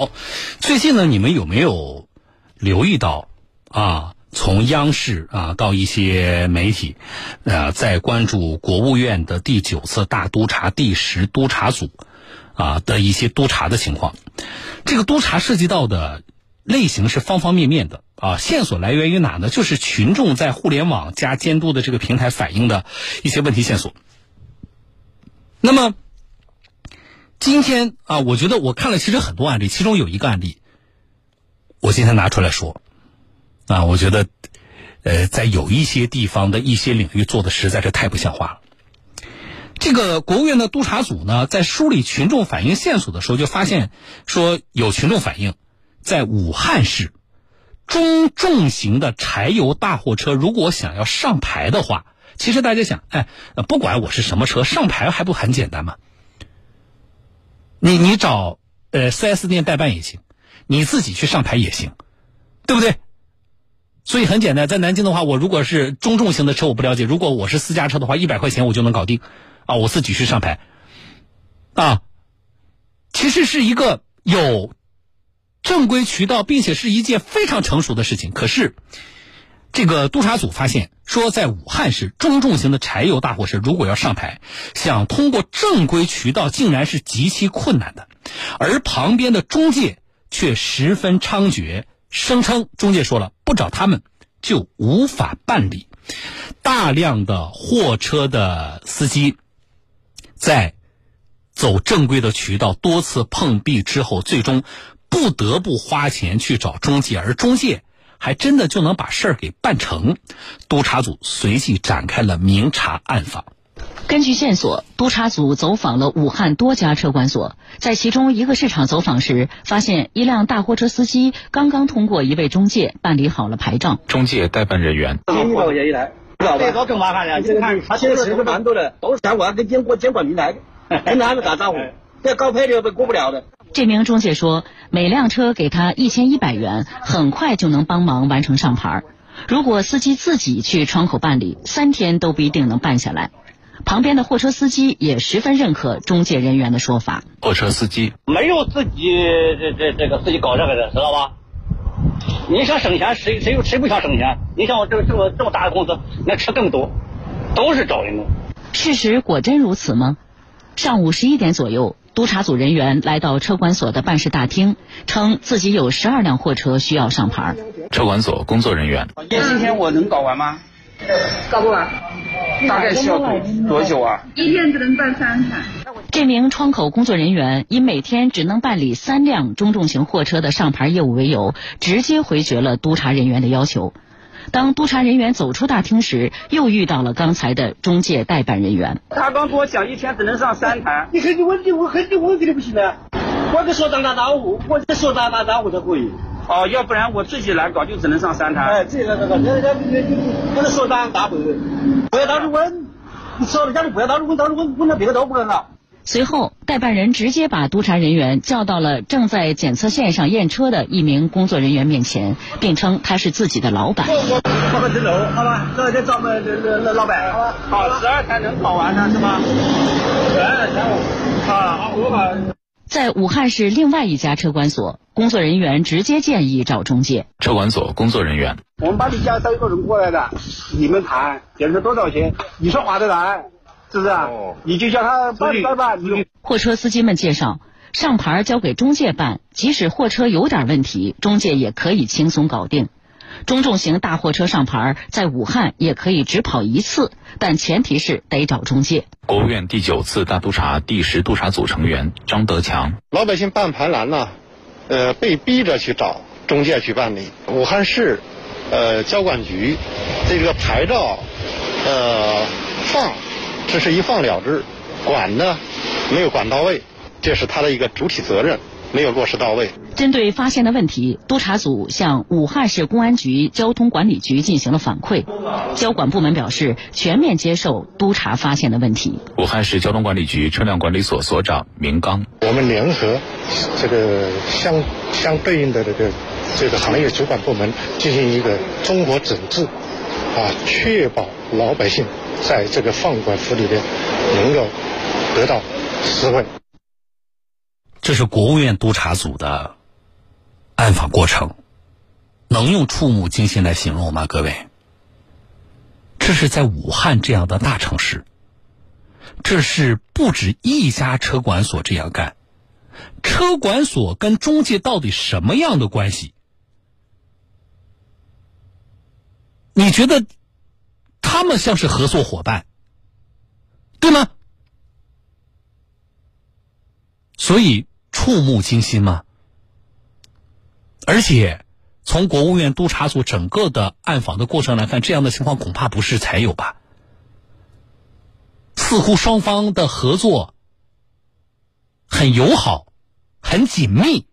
好，最近呢，你们有没有留意到啊？从央视啊到一些媒体，呃，在关注国务院的第九次大督查第十督查组啊的一些督查的情况。这个督查涉及到的类型是方方面面的啊，线索来源于哪呢？就是群众在互联网加监督的这个平台反映的一些问题线索。那么今天啊，我觉得我看了其实很多案例，其中有一个案例，我今天拿出来说。啊，我觉得，呃，在有一些地方的一些领域做的实在是太不像话了。这个国务院的督查组呢，在梳理群众反映线索的时候，就发现说有群众反映，在武汉市中重型的柴油大货车如果想要上牌的话，其实大家想，哎，不管我是什么车，上牌还不很简单吗？你你找呃四 S 店代办也行，你自己去上牌也行，对不对？所以很简单，在南京的话，我如果是中重型的车，我不了解。如果我是私家车的话，一百块钱我就能搞定，啊，我自己去上牌，啊，其实是一个有正规渠道，并且是一件非常成熟的事情。可是，这个督查组发现说，在武汉市中重型的柴油大货车如果要上牌，想通过正规渠道，竟然是极其困难的，而旁边的中介却十分猖獗。声称中介说了不找他们就无法办理，大量的货车的司机在走正规的渠道多次碰壁之后，最终不得不花钱去找中介，而中介还真的就能把事儿给办成。督察组随即展开了明查暗访。根据线索，督察组走访了武汉多家车管所，在其中一个市场走访时，发现一辆大货车司机刚刚通过一位中介办理好了牌照。中介代办人员，一百块钱一台，这个更麻烦了。你看，他现在是蛮多的，都是像我要跟监管监管平台，跟他们打招呼，这高配的过不了的。这名中介说，每辆车给他一千一百元，很快就能帮忙完成上牌。如果司机自己去窗口办理，三天都不一定能办下来。旁边的货车司机也十分认可中介人员的说法。货车司机没有自己这这这个自己搞这个的，知道吧？你想省钱，谁谁谁不想省钱？你像我这这么这么大的公司，那车更多，都是找人弄。事实果真如此吗？上午十一点左右，督查组人员来到车管所的办事大厅，称自己有十二辆货车需要上牌。车管所工作人员，今天我能搞完吗？搞不完。大概需要多多久啊？一天只能办三台。这名窗口工作人员以每天只能办理三辆中重型货车的上牌业务为由，直接回绝了督查人员的要求。当督查人员走出大厅时，又遇到了刚才的中介代办人员。他刚跟我讲，一天只能上三台。你很有问题，我很有问题的不行的。我跟所长打招呼，我跟所长打招呼才可以。哦，要不然我自己来搞，就只能上三台。哎，自己来搞，搞，人家人家跟所长打不不要到处问，你说了，家里不要到处问，到处问，问到别个都不敢搞。随后，代办人直接把督查人员叫到了正在检测线上验车的一名工作人员面前，并称他是自己的老板。我楼，好吧，这就找我们这这老板，好吧。好，十二台能跑完呢，是吗？哎，行，好，好，我把。在武汉市另外一家车管所，工作人员直接建议找中介。车管所工作人员，我们把你家带一个人过来的，你们谈检测多少钱，你说划得来，是不是啊？你就叫他办办吧。货车司机们介绍，上牌交给中介办，即使货车有点问题，中介也可以轻松搞定。中重型大货车上牌，在武汉也可以只跑一次，但前提是得找中介。国务院第九次大督查第十督查组成员张德强：老百姓办牌难呢，呃，被逼着去找中介去办理。武汉市，呃，交管局这个牌照，呃，放，这是一放了之，管呢，没有管到位，这是他的一个主体责任。没有落实到位。针对发现的问题，督查组向武汉市公安局交通管理局进行了反馈。交管部门表示，全面接受督查发现的问题。武汉市交通管理局车辆管理所所长明刚：我们联合这个相相对应的这个这个行业主管部门进行一个综合整治，啊，确保老百姓在这个放管服里边能够得到实惠。这是国务院督查组的暗访过程，能用触目惊心来形容吗？各位，这是在武汉这样的大城市，这是不止一家车管所这样干。车管所跟中介到底什么样的关系？你觉得他们像是合作伙伴，对吗？所以触目惊心吗？而且从国务院督查组整个的暗访的过程来看，这样的情况恐怕不是才有吧？似乎双方的合作很友好。很紧密，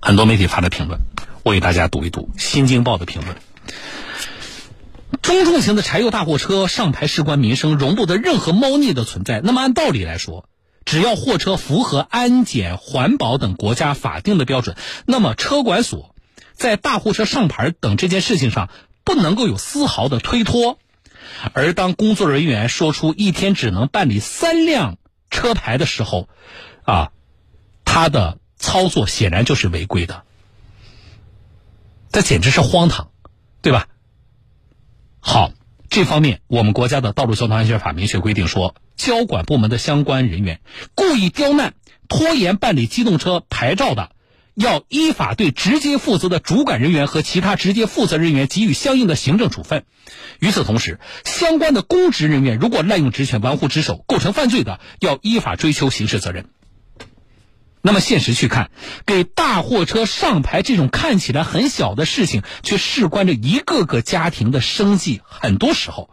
很多媒体发的评论，我给大家读一读《新京报》的评论：中重型的柴油大货车上牌事关民生，容不得任何猫腻的存在。那么按道理来说，只要货车符合安检、环保等国家法定的标准，那么车管所在大货车上牌等这件事情上不能够有丝毫的推脱。而当工作人员说出一天只能办理三辆。车牌的时候，啊，他的操作显然就是违规的，这简直是荒唐，对吧？好，这方面我们国家的《道路交通安全法》明确规定说，交管部门的相关人员故意刁难、拖延办理机动车牌照的。要依法对直接负责的主管人员和其他直接负责人员给予相应的行政处分。与此同时，相关的公职人员如果滥用职权、玩忽职守，构成犯罪的，要依法追究刑事责任。那么，现实去看，给大货车上牌这种看起来很小的事情，却事关着一个个家庭的生计。很多时候，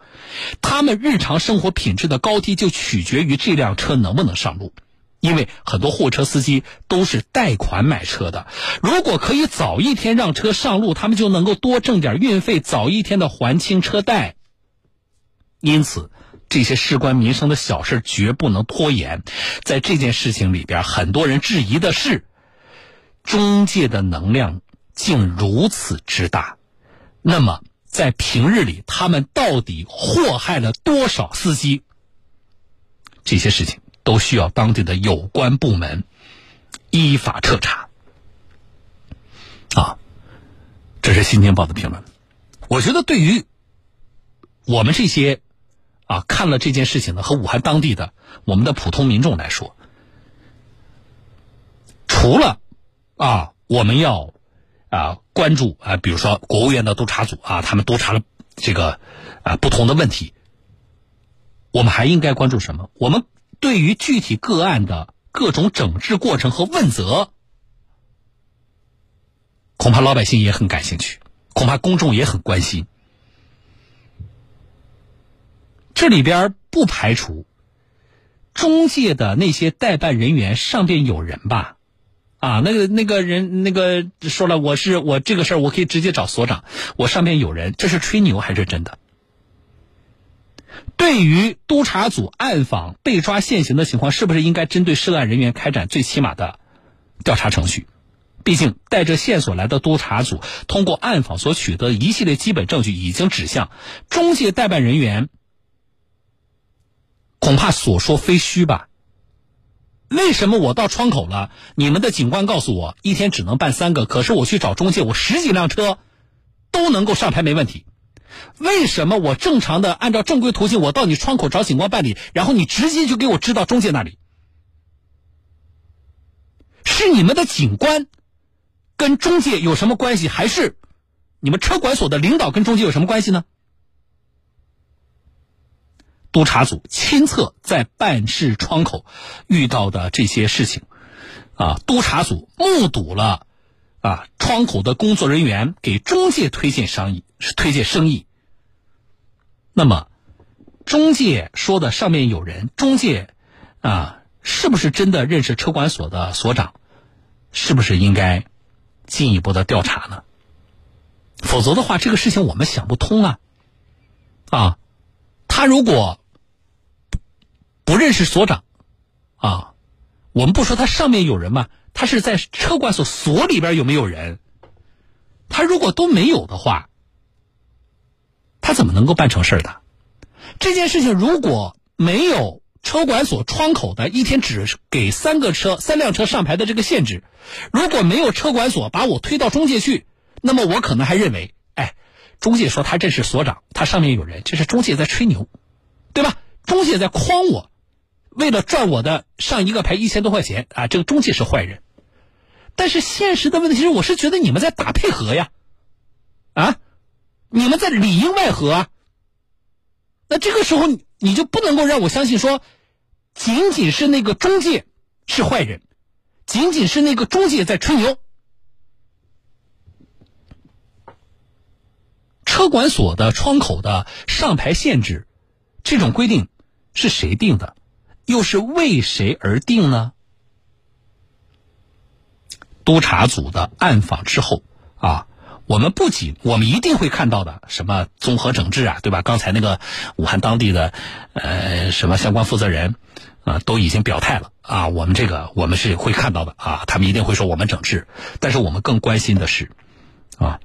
他们日常生活品质的高低就取决于这辆车能不能上路。因为很多货车司机都是贷款买车的，如果可以早一天让车上路，他们就能够多挣点运费，早一天的还清车贷。因此，这些事关民生的小事绝不能拖延。在这件事情里边，很多人质疑的是，中介的能量竟如此之大。那么，在平日里，他们到底祸害了多少司机？这些事情。都需要当地的有关部门依法彻查。啊，这是《新京报》的评论。我觉得，对于我们这些啊看了这件事情呢和武汉当地的我们的普通民众来说，除了啊我们要啊关注啊，比如说国务院的督查组啊，他们督查了这个啊不同的问题，我们还应该关注什么？我们。对于具体个案的各种整治过程和问责，恐怕老百姓也很感兴趣，恐怕公众也很关心。这里边不排除中介的那些代办人员上边有人吧？啊，那个那个人那个说了，我是我这个事儿，我可以直接找所长，我上边有人，这是吹牛还是真的？对于督查组暗访被抓现行的情况，是不是应该针对涉案人员开展最起码的调查程序？毕竟带着线索来的督查组，通过暗访所取得一系列基本证据，已经指向中介代办人员，恐怕所说非虚吧？为什么我到窗口了，你们的警官告诉我一天只能办三个，可是我去找中介，我十几辆车都能够上牌没问题？为什么我正常的按照正规途径，我到你窗口找警官办理，然后你直接就给我支到中介那里？是你们的警官跟中介有什么关系，还是你们车管所的领导跟中介有什么关系呢？督查组亲测在办事窗口遇到的这些事情，啊，督查组目睹了。啊，窗口的工作人员给中介推荐生意，是推荐生意。那么，中介说的上面有人，中介啊，是不是真的认识车管所的所长？是不是应该进一步的调查呢？否则的话，这个事情我们想不通啊！啊，他如果不认识所长，啊，我们不说他上面有人吗。他是在车管所所里边有没有人？他如果都没有的话，他怎么能够办成事的？这件事情如果没有车管所窗口的一天只给三个车、三辆车上牌的这个限制，如果没有车管所把我推到中介去，那么我可能还认为，哎，中介说他这是所长，他上面有人，这是中介在吹牛，对吧？中介在诓我，为了赚我的上一个牌一千多块钱啊，这个中介是坏人。但是现实的问题是，我是觉得你们在打配合呀，啊，你们在里应外合啊。那这个时候你就不能够让我相信说，仅仅是那个中介是坏人，仅仅是那个中介在吹牛。车管所的窗口的上牌限制，这种规定是谁定的？又是为谁而定呢？督查组的暗访之后啊。我们不仅，我们一定会看到的，什么综合整治啊，对吧？刚才那个武汉当地的，呃，什么相关负责人，啊，都已经表态了啊。我们这个我们是会看到的啊，他们一定会说我们整治。但是我们更关心的是，啊，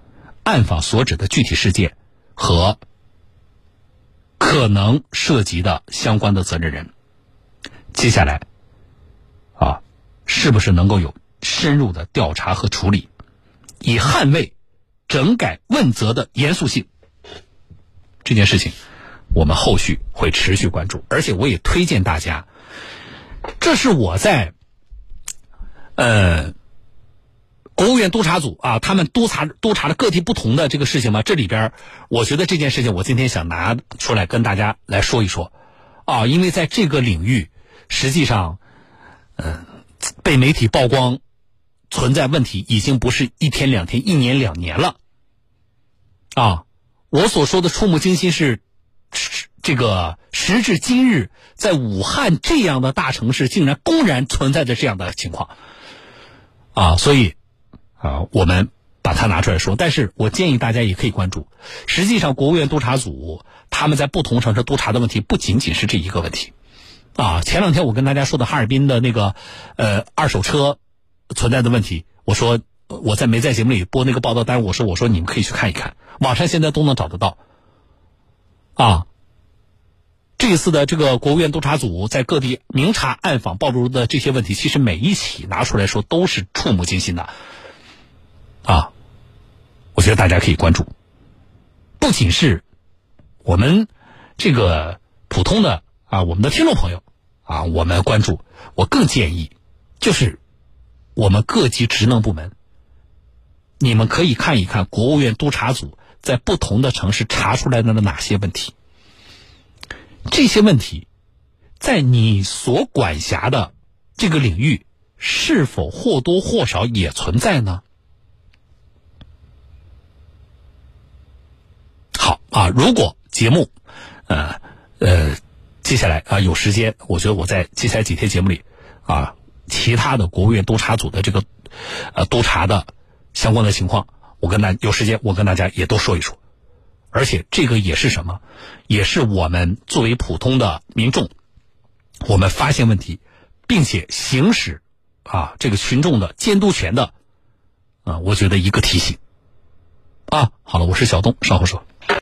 暗访所指的具体事件和可能涉及的相关的责任人，接下来，啊，是不是能够有深入的调查和处理，以捍卫。整改问责的严肃性，这件事情，我们后续会持续关注，而且我也推荐大家，这是我在，呃，国务院督查组啊，他们督查督查的各地不同的这个事情嘛，这里边，我觉得这件事情，我今天想拿出来跟大家来说一说，啊，因为在这个领域，实际上，嗯，被媒体曝光。存在问题已经不是一天两天、一年两年了，啊！我所说的触目惊心是，这个时至今日，在武汉这样的大城市，竟然公然存在着这样的情况，啊！所以，啊，我们把它拿出来说。但是我建议大家也可以关注，实际上，国务院督查组他们在不同城市督查的问题不仅仅是这一个问题，啊！前两天我跟大家说的哈尔滨的那个，呃，二手车。存在的问题，我说我在没在节目里播那个报道单，我说我说你们可以去看一看，网上现在都能找得到。啊，这一次的这个国务院督查组在各地明察暗访暴露的这些问题，其实每一起拿出来说都是触目惊心的。啊，我觉得大家可以关注，不仅是我们这个普通的啊，我们的听众朋友啊，我们关注，我更建议就是。我们各级职能部门，你们可以看一看国务院督查组在不同的城市查出来的哪些问题。这些问题，在你所管辖的这个领域，是否或多或少也存在呢？好啊，如果节目，呃呃，接下来啊有时间，我觉得我在接下来几天节目里啊。其他的国务院督查组的这个，呃，督查的相关的情况，我跟大有时间我跟大家也都说一说，而且这个也是什么，也是我们作为普通的民众，我们发现问题，并且行使啊这个群众的监督权的，啊，我觉得一个提醒，啊，好了，我是小东，稍后说。